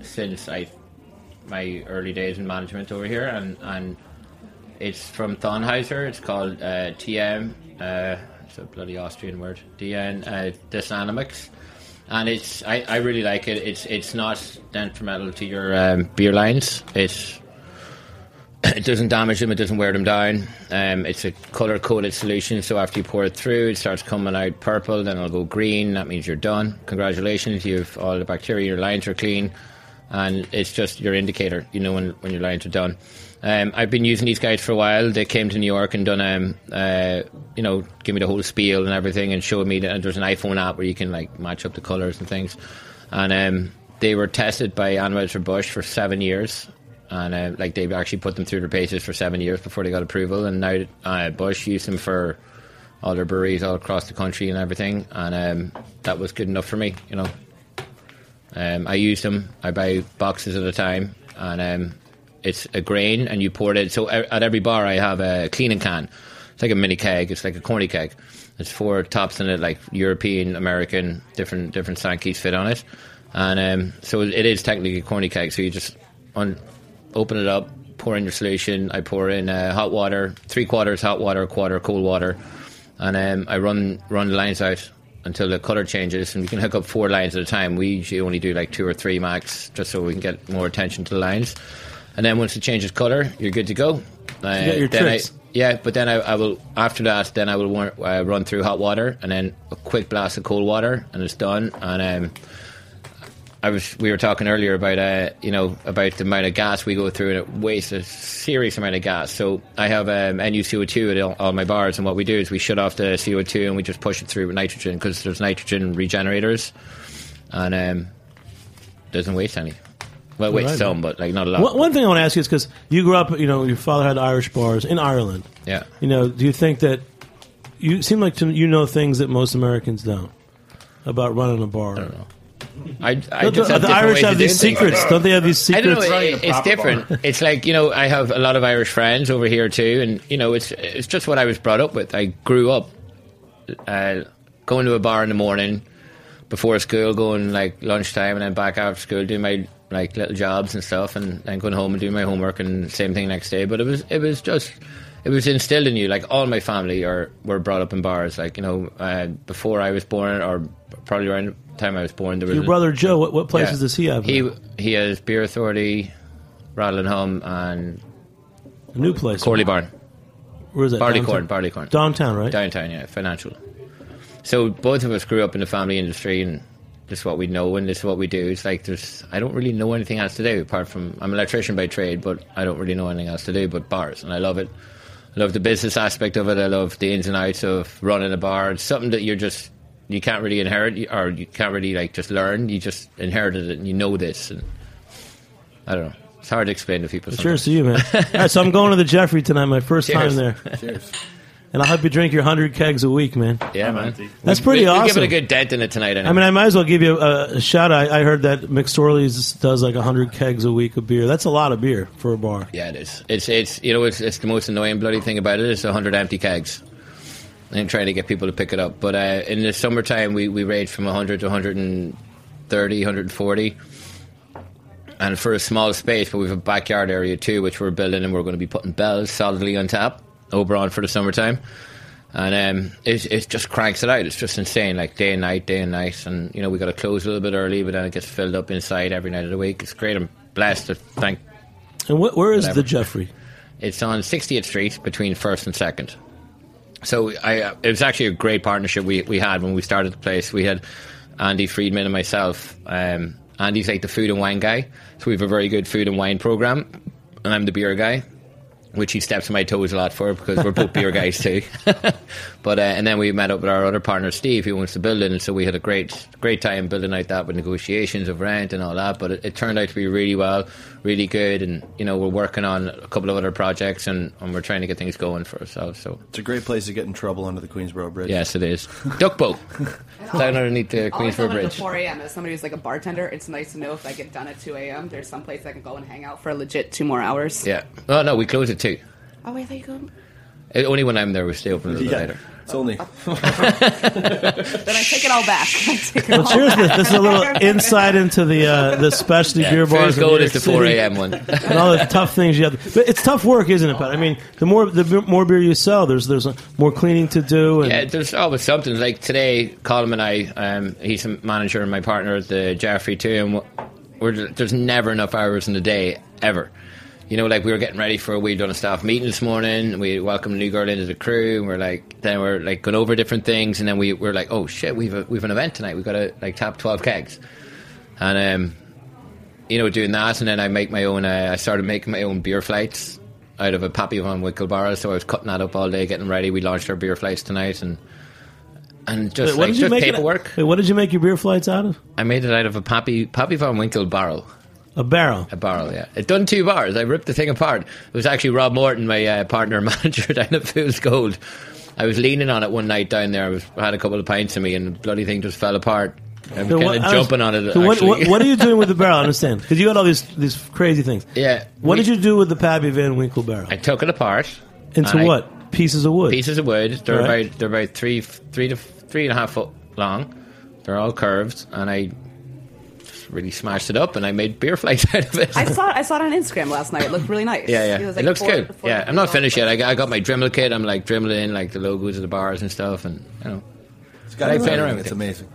since I my early days in management over here, and and it's from Thonhauser. It's called uh, TM. Uh, it's a bloody Austrian word. DN uh, Dynamics. And it's I, I really like it. It's it's not detrimental to your um, beer lines. It's it doesn't damage them. It doesn't wear them down. Um, it's a color coded solution. So after you pour it through, it starts coming out purple. Then it'll go green. That means you're done. Congratulations, you've all the bacteria. Your lines are clean, and it's just your indicator. You know when when your lines are done. Um, I've been using these guys for a while. They came to New York and done um, uh, you know, give me the whole spiel and everything, and showed me that there's an iPhone app where you can like match up the colors and things. And um, they were tested by Anheuser Busch for seven years, and uh, like they actually put them through their paces for seven years before they got approval. And now uh, Busch used them for all their breweries all across the country and everything, and um, that was good enough for me, you know. Um, I use them. I buy boxes at a time, and um, it's a grain, and you pour it. So at every bar, I have a cleaning can. It's like a mini keg. It's like a corny keg. There's four tops in it, like European, American, different different Sankeys fit on it, and um, so it is technically a corny keg. So you just un- open it up, pour in your solution. I pour in uh, hot water, three quarters hot water, quarter cold water, and um, I run run the lines out until the color changes, and we can hook up four lines at a time. We usually only do like two or three max, just so we can get more attention to the lines. And then once it changes color, you're good to go. Uh, get your then I, yeah, but then I, I will after that. Then I will uh, run through hot water and then a quick blast of cold water, and it's done. And um, I was we were talking earlier about uh, you know about the amount of gas we go through, and it wastes a serious amount of gas. So I have um, NuCO2 at all, all my bars, and what we do is we shut off the CO2 and we just push it through with nitrogen because there's nitrogen regenerators, and um, doesn't waste any. Well, with Right. some, but like not a lot. One, one thing I want to ask you is because you grew up, you know, your father had Irish bars in Ireland. Yeah. You know, do you think that you seem like to, you know things that most Americans don't about running a bar? I. I, I the, just the- have the Irish have these doing things. secrets, don't they? Have these secrets? I don't know. It, it's different. It's like you know, I have a lot of Irish friends over here too, and you know, it's it's just what I was brought up with. I grew up uh, going to a bar in the morning before school, going like lunchtime, and then back after school, doing my like little jobs and stuff, and then going home and doing my homework, and same thing next day. But it was it was just. It was instilled in you. Like all my family are were brought up in bars. Like you know, uh, before I was born, or probably around the time I was born, there was Your a- brother Joe, what, what places yeah. does he have? He he has Beer Authority, Rattle and Hum, and a new place. Corley Barn. Where is that? Barleycorn? Barleycorn. Downtown, right? Downtown, yeah, financial. So both of us grew up in the family industry, and this is what we know, and this is what we do. It's like there's I don't really know anything else to do apart from I'm an electrician by trade, but I don't really know anything else to do but bars, and I love it. I love the business aspect of it. I love the ins and outs of running a bar. It's something that you're just you can't really inherit, or you can't really like just learn. You just inherited it, and you know this, and I don't know. It's hard to explain to people. Cheers to you, man. All right, so I'm going to the Jeffrey tonight, my first Cheers. time there. Cheers. And I'll help you drink your 100 kegs a week, man. Yeah, man. That's pretty we, awesome. We give it a good dent in it tonight. Anyway. I mean, I might as well give you a, a shout out. I, I heard that McSorley's does like 100 kegs a week of beer. That's a lot of beer for a bar. Yeah, it is. It's it's you know it's, it's the most annoying bloody thing about it is the hundred empty kegs. And trying to get people to pick it up, but uh, in the summertime we we range from 100 to 130, 140, and for a small space. But we have a backyard area too, which we're building, and we're going to be putting Bell's solidly on tap over on for the summertime. And um, it, it just cranks it out. It's just insane, like day and night, day and night. And you know we got to close a little bit early, but then it gets filled up inside every night of the week. It's great. I'm blessed to thank And wh- where is Whatever. the Jeffrey? it's on 60th Street between First and Second. So I, uh, it was actually a great partnership we, we had when we started the place. We had Andy Friedman and myself. Um, Andy's like the food and wine guy, so we have a very good food and wine program, and I'm the beer guy, which he steps on my toes a lot for because we're both beer guys too. but uh, and then we met up with our other partner Steve, who owns the building, and so we had a great great time building out that with negotiations of rent and all that. But it, it turned out to be really well, really good, and you know we're working on a couple of other projects, and, and we're trying to get things going for ourselves. So It's a great place to get in trouble under the Queensboro Bridge. yes, it is. Duck boat down underneath the All Queensboro tell at Bridge. 4 a.m. as somebody who's like a bartender, it's nice to know if I get done at 2 a.m. There's some place I can go and hang out for a legit two more hours. Yeah. Oh no, we close at two. Oh, wait, there you go. Only when I'm there, we stay open a little bit later. It's only. Then I take it all back. I take it Well, all cheers. back. This is a little insight into the uh, the specialty Yeah, beer Fool's bars. in Gold New is the York 4 a.m. one. and all the tough things you have. But it's tough work, isn't it, Pat? I mean, the more the b- more beer you sell, there's there's more cleaning to do. And Yeah, there's always something. Like today, Colin and I, um, he's a manager and my partner at the Jeffrey too, and we're, there's never enough hours in the day ever. You know, like we were getting ready for we done a staff meeting this morning. We welcomed a new girl into the crew, and we're like, then we're like going over different things, and then we we're like, oh shit, we've a, we've an event tonight. We've got to like tap twelve kegs, and um, you know, doing that, and then I make my own. Uh, I started making my own beer flights out of a Pappy Van Winkle barrel. So I was cutting that up all day, getting ready. We launched our beer flights tonight, and and just Wait, what like did you just make it- paperwork. Wait, what did you make your beer flights out of? I made it out of a Pappy Pappy Van Winkle barrel. A barrel. A barrel, yeah. It done two bars. I ripped the thing apart. It was actually Rob Morton, my uh, partner and manager down at Fool's Gold. I was leaning on it one night down there. I was I had a couple of pints in me, and the bloody thing just fell apart. I was So kind of I was- jumping on it. so what, what, what are you doing with the barrel? I understand because you got all these these crazy things. Yeah. What we- did you do with the Pappy Van Winkle barrel? I took it apart. Into and I- what? Pieces of wood. pieces of wood. They're Right. about they're about three three to three and a half foot long. They're all curved, and I really smashed it up, and I made beer flights out of it. I saw it, I saw it on Instagram last night. It looked really nice. Yeah, yeah. It, was It, looks four- good. four yeah, I'm not models. finished yet. I got, I got my Dremel kit. I'm like dribbling like the logos of the bars and stuff, and you know, It's I got like playing everything. around It's amazing.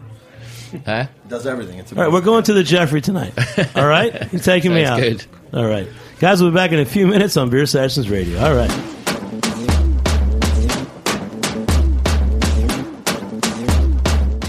Huh? It does everything. It's All right, we're going to the Jeffrey tonight. All right, you're taking me out. Good. All right, guys, we'll be back in a few minutes on Beer Sessions Radio. All right.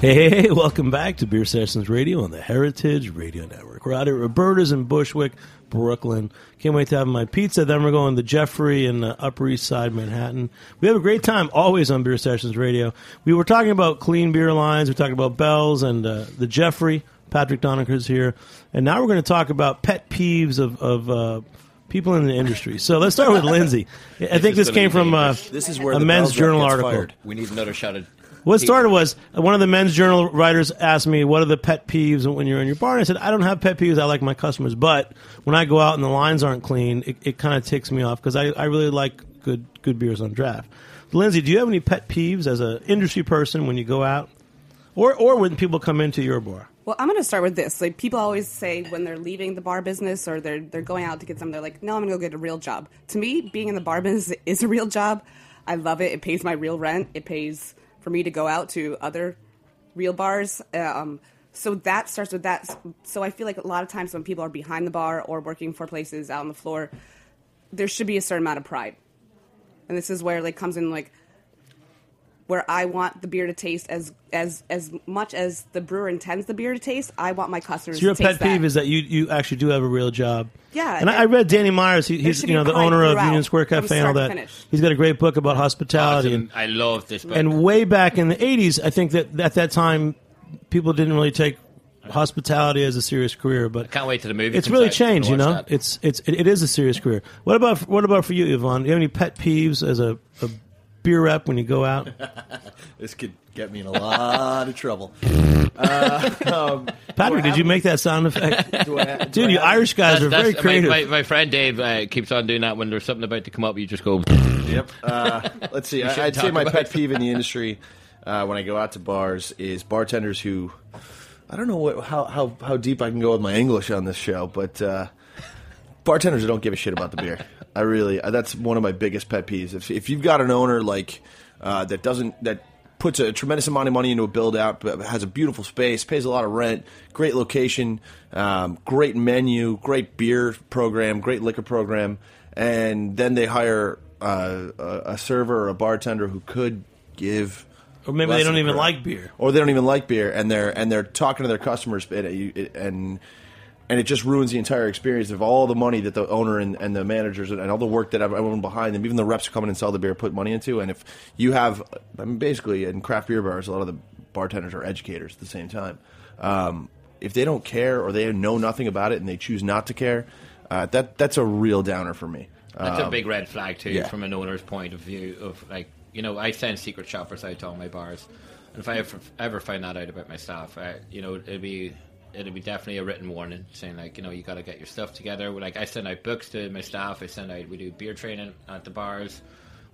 Hey, hey, hey, welcome back to Beer Sessions Radio on the Heritage Radio Network. We're out at Roberta's in Bushwick, Brooklyn. Can't wait to have my pizza. Then we're going to the Jeffrey in the Upper East Side, Manhattan. We have a great time always on Beer Sessions Radio. We were talking about clean beer lines. We're talking about Bell's and uh, the Jeffrey. Patrick Donagher's here. And now we're going to talk about pet peeves of, of uh, people in the industry. So let's start with Lindsay. I think this came from uh. This is where a the Men's Journal article. fired. We need another shot of. What started was uh, one of the men's journal writers asked me, "What are the pet peeves when you're in your bar?" And I said, "I don't have pet peeves. I like my customers, but when I go out and the lines aren't clean, it, it kind of ticks me off because I, I really like good good beers on draft." Lindsay, do you have any pet peeves as an industry person when you go out, or or when people come into your bar? Well, I'm going to start with this. Like people always say when they're leaving the bar business or they're they're going out to get something, they're like, "No, I'm going to go get a real job." To me, being in the bar business is a real job. I love it. It pays my real rent. It pays for me to go out to other real bars. Um, so that starts with that. So I feel like a lot of times when people are behind the bar or working for places out on the floor, there should be a certain amount of pride. And this is where like comes in like where I want the beer to taste as as as much as the brewer intends the beer to taste. I want my customers So your to pet peeve that. is that you you actually do have a real job. Yeah, and I, I read Danny Myers. He, he's you know the owner of Union Square Cafe and all that. He's got a great book about hospitality and I love this. Book. And way back in the '80s, I think that at that time, people didn't really take hospitality as a serious career. But Can't wait to the movie. it's comes really out changed. You know, that. it's it's it, it is a serious career. What about what about for you, Yvonne? Do you have any pet peeves as a, a beer rep when you go out? This could get me in a lot of trouble. Uh, um, Patrick, did you make that sound effect? do I- do Dude, I you Irish guys are That's- very creative. My, my, my friend Dave uh, keeps on doing that when there's something about to come up. You just go. Yep. Uh, let's see. I, I'd say my pet peeve in the industry uh, when I go out to bars is bartenders who. I don't know what how, how, how deep I can go with my English on this show, but uh, bartenders who don't give a shit about the beer. I really that's one of my biggest pet peeves. If if you've got an owner like uh, that doesn't that puts a tremendous amount of money into a build out, but has a beautiful space, pays a lot of rent, great location, um, great menu, great beer program, great liquor program, and then they hire uh, a, server or a bartender who could give. Or maybe they don't even crap. like beer. or they don't even like beer, and they're and they're talking to their customers, and and and it just ruins the entire experience of all the money that the owner and, and the managers and all the work that everyone behind them, even the reps who come in and sell the beer, put money into. And if you have, I mean, basically in craft beer bars, a lot of the bartenders are educators at the same time. Um, if they don't care or they know nothing about it and they choose not to care, uh, that that's a real downer for me. That's a Um, big red flag too, yeah. from an owner's point of view. Of like, you know, I send secret shoppers out to all my bars, and if I ever, ever find that out about my staff, I, you know, it'd be it'd be definitely a written warning saying like, you know, you got to get your stuff together. Like, I send out books to my staff. I send out we do beer training at the bars.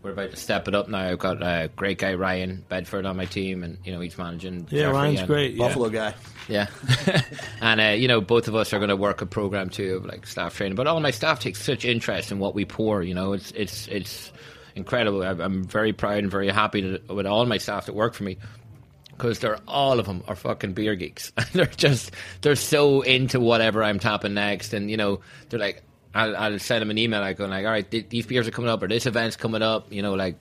We're about to step it up now. I've got a great guy Ryan Bedford on my team, and you know he's managing. Yeah, Jeffrey Ryan's great. Yeah. Buffalo guy. yeah, and uh, you know, both of us are going to work a program too of like staff training. But all my staff take such interest in what we pour. You know, it's it's it's incredible. I'm, I'm very proud and very happy to, with all my staff that work for me because they're all of them are fucking beer geeks. they're just they're so into whatever I'm tapping next, and you know, they're like. I'll, I'll send them an email like going like, all right, th- these beers are coming up or this event's coming up. You know, like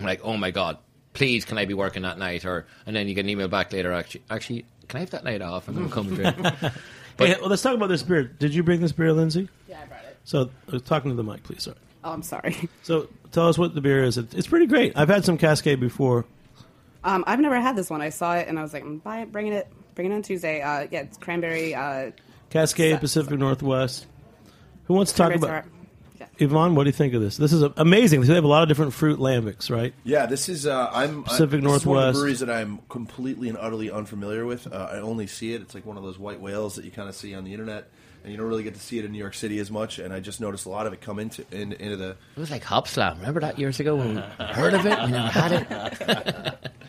I'm like, oh my god, please, can I be working that night? Or and then you get an email back later. Actually, actually, can I have that night off? I'm going to come drink. hey, well, let's talk about this beer. Did you bring this beer, Lindsay? Yeah, I brought it. So, uh, talking to the mic, please. Sorry. Oh, I'm sorry. So, tell us what the beer is. It's pretty great. I've had some Cascade before. Um, I've never had this one. I saw it and I was like, I'm buying it, bringing it. Bring it on Tuesday. Uh, yeah, it's cranberry. Uh, Cascade, Pacific Northwest. Who wants to talk about? Sour. Yvonne, what do you think of this? This is amazing. They have a lot of different fruit lambics, right? Yeah, this is uh, I'm Pacific I, this is one of Northwest. the breweries that I'm completely and utterly unfamiliar with. Uh, I only see it. It's like one of those white whales that you kind of see on the internet, and you don't really get to see it in New York City as much. And I just noticed a lot of it come into in, into the. It was like Hopslam. Remember that years ago when we heard of it? We never had it.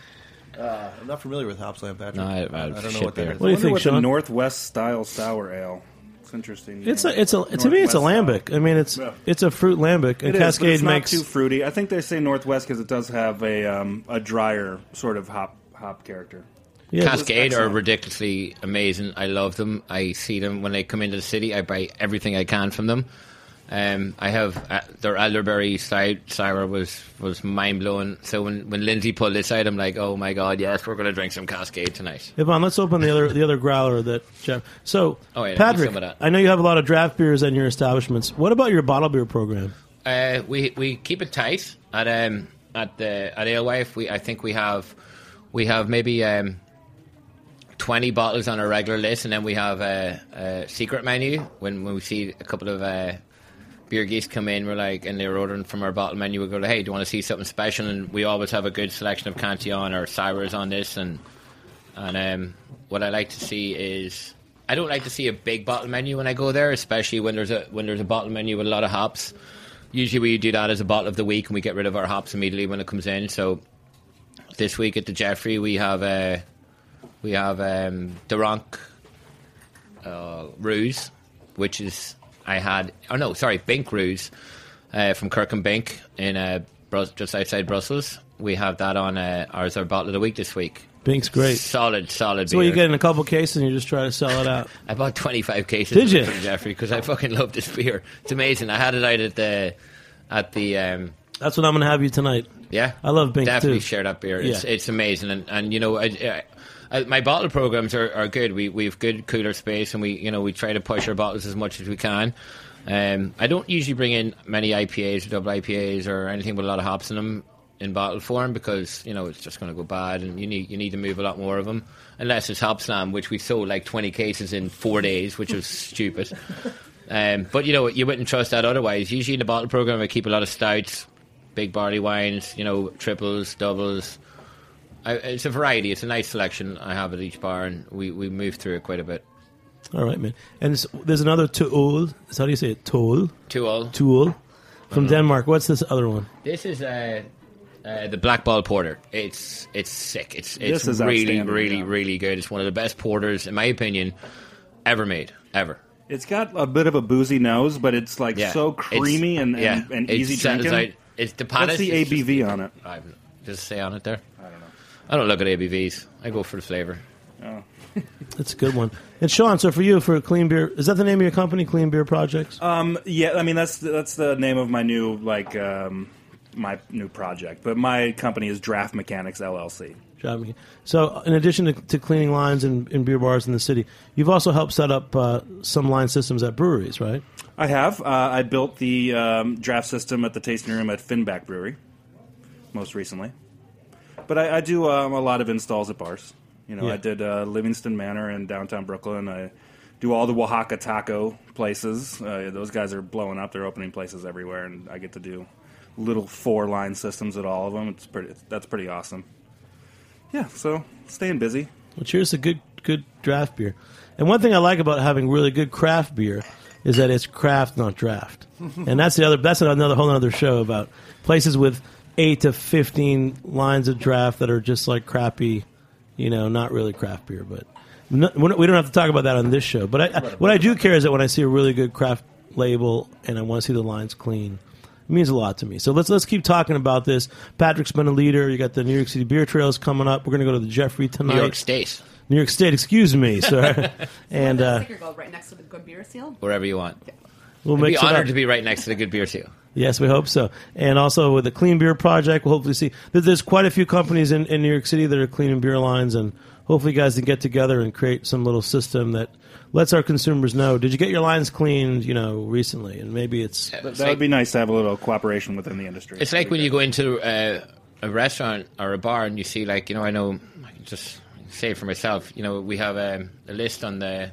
Uh, I'm not familiar with Hopslam Patrick. No, I- I- I don't know what that beer. is. What do you wonder think, what the Sean? Northwest style sour ale. It's interesting. It's a, it's a, to me, it's a Northwest lambic. I mean, it's Yeah. it's a fruit lambic, and It is, but Cascade it's not makes. too fruity. I think they say Northwest because it does have a um, a drier sort of hop hop character. yeah, Cascade are excellent. ridiculously amazing. I love them. I see them when they come into the city. I buy everything I can from them. Um, I have uh, their elderberry side sour was was mind blowing. So when when Lindsay pulled this out, I'm like, oh my god, yes, we're going to drink some Cascade tonight. Yvonne, let's open the other the other growler that Jeff. So, Oh, yeah, Patrick. I know you have a lot of draft beers in your establishments. What about your bottle beer program? Uh, we we keep it tight at um at the at Alewife. We I think we have we have maybe um twenty bottles on our regular list, and then we have a, a secret menu when when we see a couple of. Uh, Beer geese come in, we're like, and they're ordering from our bottle menu. We go, hey, do you want to see something special? And we always have a good selection of Cantillon or sours on this. And and um, what I like to see is, I don't like to see a big bottle menu when I go there, especially when there's a when there's a bottle menu with a lot of hops. Usually we do that as a bottle of the week, and we get rid of our hops immediately when it comes in. So this week at the Jeffrey, we have uh, we have um, Durank uh, Ruse, which is I had. Oh no, sorry, Bink Ruse uh, from Kirk and Bink in uh, Brus- just outside Brussels. We have that on uh, ours our bottle of the week this week. Bink's great. Solid, solid So beer. you get in a couple cases and you just try to sell it out. I bought 25 cases Did you? from Jeffrey because I fucking love this beer. It's amazing. I had it out at the at the um, That's what I'm going to have you tonight. yeah. I love Bink, Definitely too. share that beer. It's Yeah. it's amazing and and you know I, I, I, my bottle programs are, are good. We we have good cooler space and we you know we try to push our bottles as much as we can. Um, I don't usually bring in many IPAs or double IPAs or anything with a lot of hops in them in bottle form because you know it's just going to go bad and you need you need to move a lot more of them. Unless it's Hopslam which we sold like 20 cases in four days which was stupid. Um, but you know you wouldn't trust that otherwise. Usually in the bottle program I keep a lot of stouts big barley wines you know triples doubles I, it's a variety it's a nice selection I have at each bar and we, we move through it quite a bit All right, man. And it's, there's another Tool. How do you say it? Tool. To Øl Tool. From Denmark. What's this other one? This is uh, uh, the Black Ball Porter. It's it's sick. It's it's This is really really yeah. really good. It's one of the best porters, in my opinion, ever made ever. It's got a bit of a boozy nose, but it's like Yeah, so It's- creamy and, and, yeah, and easy sounds drinking. like- it's the Panis What's the is just- ABV on it? I have- Does it say on it there? I don't know. I don't look at ABVs. I go for the flavor. Oh. That's a good one. And Sean, so for you, for Clean Beer, is that the name of your company, Clean Beer Projects? Um, yeah, I mean that's that's the name of my new like um, my new project. But my company is Draft Mechanics LLC. Job again. So, in addition to, to cleaning lines in, in beer bars in the city, you've also helped set up uh, some line systems at breweries, right? I have. Uh, I built the um, draft system at the tasting room at Finback Brewery, most recently. But I, I do um, a lot of installs at bars. You know, Yeah. I did uh, Livingston Manor in downtown Brooklyn. I do all the Oaxaca taco places. Uh, those guys are blowing up. They're opening places everywhere, and I get to do little four line systems at all of them. It's pretty. That's pretty awesome. Yeah, so staying busy. Well, cheers to good good draft beer. And one thing I like about having really good craft beer is that it's craft, not draft. and that's the other. That's another whole other show about places with eight to fifteen lines of draft that are just like crappy, you know, not really craft beer. But no, we're not- we don't have to talk about that on this show. But I, I, what I do care is that when I see a really good craft label and I want to see the lines clean. It means a lot to me. So let's let's keep talking about this. Patrick's been a leader. You got the New York City Beer Trails coming up. We're going to go to the Jeffrey tonight. New York State, New York State, excuse me, sir. and uh, right next to the good beer seal. wherever you want. we'll I'd make be honored that- to be right next to the good beer seal. Yes, we hope so. And also with the Clean Beer Project, we'll hopefully see. there- There's quite a few companies in, in New York City that are cleaning beer lines, and hopefully, you guys can get together and create some little system that lets our consumers know. Did you get your lines cleaned? You know, recently, and maybe it's It's That would be nice to have a little cooperation within the industry. It's like when you go into uh, a restaurant or a bar and you see, like, you know, I know I can just say for myself, you know, we have um, a list on the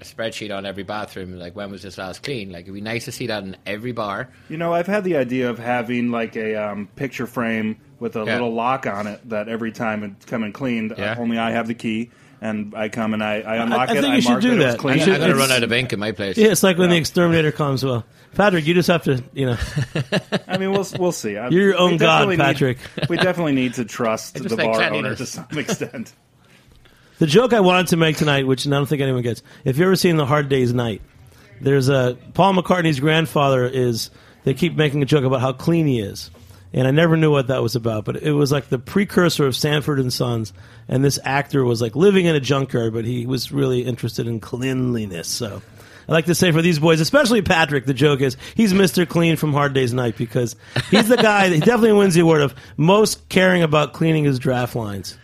a spreadsheet on every bathroom. Like when was this last clean? Like it'd be nice to see that in every bar. You know, I've had the idea of having like a um, picture frame with a Yeah. little lock on it that every time it's come and cleaned, Yeah. uh, only I have the key, and I come and I, I unlock I it. think I you should do that, it that. clean. You should- I'm gonna run out of ink in my place. Yeah, it's like when Yeah. the exterminator comes. Well, Patrick, you just have to, you know, I mean, we'll we'll see. You're your own god, definitely need- Patrick. we definitely need to trust the like bar owner to some extent. The joke I wanted to make tonight, which I don't think anyone gets, if you've ever seen The Hard Day's Night, there's a Paul McCartney's grandfather is. They keep making a joke about how clean he is, and I never knew what that was about. But it was like the precursor of Sanford and Sons, and this actor was like living in a junkyard, but he was really interested in cleanliness. So. I like to say for these boys, especially Patrick, the joke is he's Mr. Clean from Hard Day's Night because he's the guy that he definitely wins the award of most caring about cleaning his draft lines.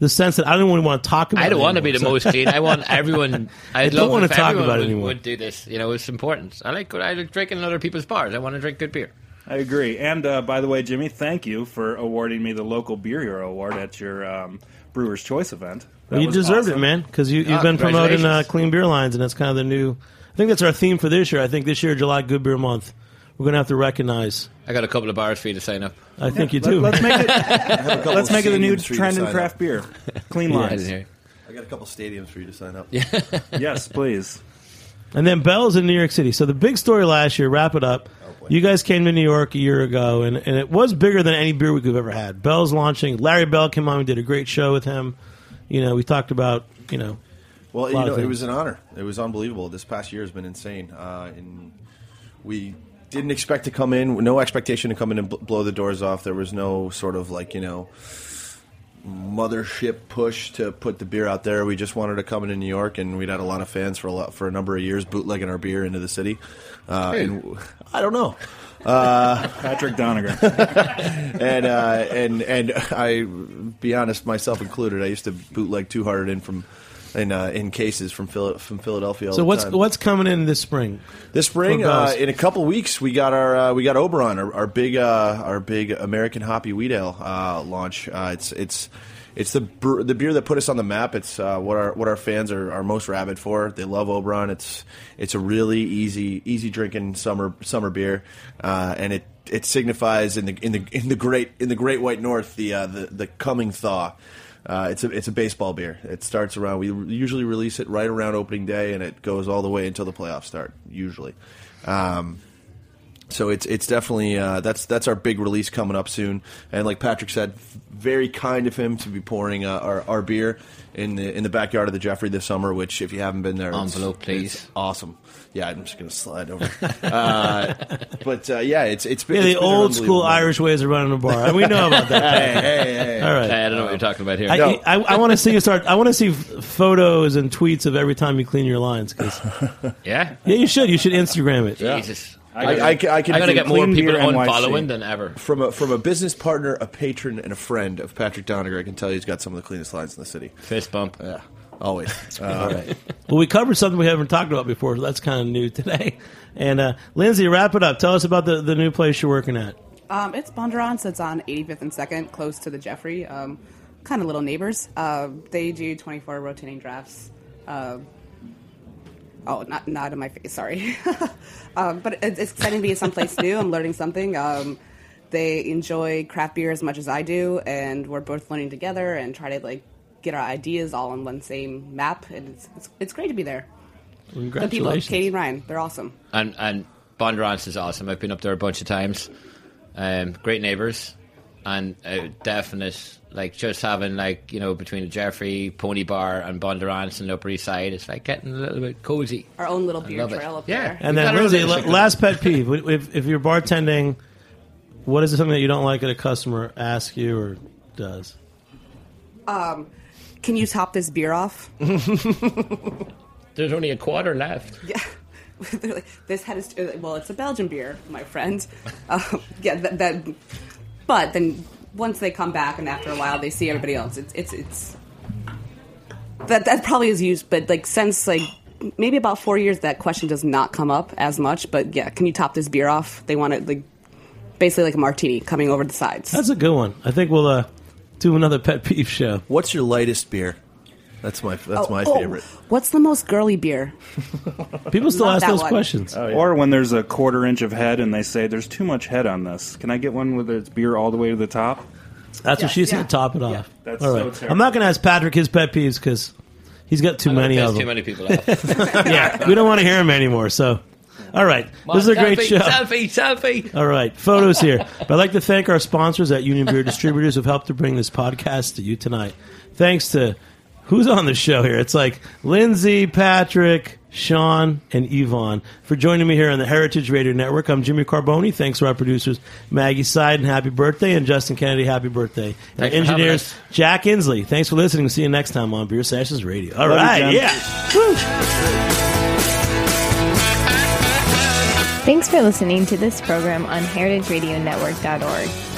The sense that I don't even want to talk about. I don't it want to be the anymore. most clean. I want everyone. I'd don't love wanna talk everyone about it would, anymore. would do this. You know, it's important. I like I like drinking in other people's bars. I want to drink good beer. I agree. And uh, by the way, Jimmy, thank you for awarding me the local beer hero award at your um, Brewer's Choice event. That Well, you was deserved awesome. it, man, because you, you've Ah, been promoting uh, clean beer lines, and that's kind of the new. I think that's our theme for this year. I think this year, July Good Beer Month, we're going to have to recognize. I got a couple of bars for you to sign up. I think you Let, do. us make it. I have a couple let's make it the new stadiums for you to trend in craft up. beer. Clean lines. didn't. I got a couple stadiums for you to sign up. yes, please. And then Bell's in New York City. So the big story last year, wrap it up. you guys came to New York a year ago, and, and it was bigger than any beer week we've ever had. Bell's launching. Larry Bell came on. We did a great show with him. You know, we talked about, you know, Well, A you know, of it was an honor. It was unbelievable. This past year has been insane, uh, and we didn't expect to come in. No expectation to come in and bl- blow the doors off. There was no sort of like you know mothership push to put the beer out there. We just wanted to come into New York, and we'd had a lot of fans for a lot, for a number of years bootlegging our beer into the city. Uh, and I don't know. Patrick Donagher. and uh, and and I, be honest, myself included, I used to bootleg Two Hearted in from in uh, in cases from Phil- from Philadelphia. So what's what's coming in this spring? This spring, For uh, in a couple weeks, we got our uh, we got Oberon, our, our big uh, our big American hoppy wheat ale uh, launch. Uh, it's it's it's the bre- the beer that put us on the map. It's uh, what our what our fans are, are most rabid for. They love Oberon. It's it's a really easy easy drinking summer summer beer, uh, and it it signifies in the in the in the great in the Great White North the uh, the the coming thaw. Uh, it's a it's a baseball beer. It starts around. We usually release it right around opening day, and it goes all the way until the playoffs start. Usually, um, so it's it's definitely uh, that's that's our big release coming up soon. And like Patrick said, very kind of him to be pouring uh, our our beer in the in the backyard of the Jeffrey this summer. Which, if you haven't been there, it's- Envelope, please. it's awesome. Yeah, I'm just gonna slide over. uh, but uh, yeah, it's it's been Yeah, it's the been old school unbelievable- Irish ways of running a bar. And we know about that. Hey, hey, hey. All right. I don't know what you're talking about here. I, No. I, I want to see you start. I want to see photos and tweets of every time you clean your lines. 'cause- yeah. yeah, you should. You should Instagram it. Jesus. I, I, ca- I can I'm gonna get more people Beer NYC. unfollowing than ever. from a from a business partner, a patron, and a friend of Patrick Donagher, I can tell you he's got some of the cleanest lines in the city. Fist bump. Yeah, always. Uh, Well, we covered something we haven't talked about before. So that's kind of new today. And uh, Lindsay, wrap it up. Tell us about the, the new place you're working at. Um, it's Bondurant, so it's on 85th and 2nd, close to the Jeffrey. Um, kind of little neighbors. Uh, they do 24 rotating drafts. Uh, oh, not not in my face. Sorry, um, but it's, it's exciting to be someplace new. I'm learning something. Um, they enjoy craft beer as much as I do, and we're both learning together and try to like get our ideas all on one same map. And it's it's, it's great to be there. The people, Congratulations. Katie and Ryan, they're awesome. And and Bondurant's is awesome. I've been up there a bunch of times. Um, great neighbors, and a definite like just having like you know between the Jeffrey Pony Bar and Bondurant's and the Upper East Side, it's like getting a little bit cozy. Our own little beer love it. trail up Yeah. there. And We then got a Lindsay, little la- bit of last pet peeve: if, if you're bartending, what is it something that you don't like that a customer asks you or does? Can you top this beer off? There's only a quarter left. Yeah. They're like, this had a, well, it's a Belgian beer, my friend. Um, yeah, that, that. But then once they come back and after a while they see everybody else, it's it's it's that that probably is used, but like since like maybe about four years, that question does not come up as much. But yeah, can you top this beer off? They want it like basically like a martini coming over the sides. That's a good one. I think we'll uh, do another pet peeve show. What's your lightest beer? That's my that's Oh, my oh, favorite. What's the most girly beer? People still Love ask those one. questions. Oh, or when there's a quarter inch of head and they say there's too much head on this. Can I get one with its beer all the way to the top? That's what she's yeah. going to top it off. that's All so terrible. I'm not going to ask Patrick his pet peeves because he's got too many There's of too them. many people off. yeah, we don't want to hear him anymore. So, all right, this is a great show. Selfie, selfie. All right, photos here. But I'd like to thank our sponsors at Union Beer Distributors who've helped to bring this podcast to you tonight. Thanks to who's on the show here? It's like Lindsay, Patrick, Sean, and Yvonne for joining me here on the Heritage Radio Network. I'm Jimmy Carbone. Thanks to our producers Maggie Side and happy birthday, and Justin Kennedy, happy birthday. And Thanks for engineers us. Jack Inslee. Thanks for listening. We'll See you next time on Beer Sessions Radio. All Love right, Jen. yeah. Woo. Thanks for listening to this program on heritageradionetwork.org.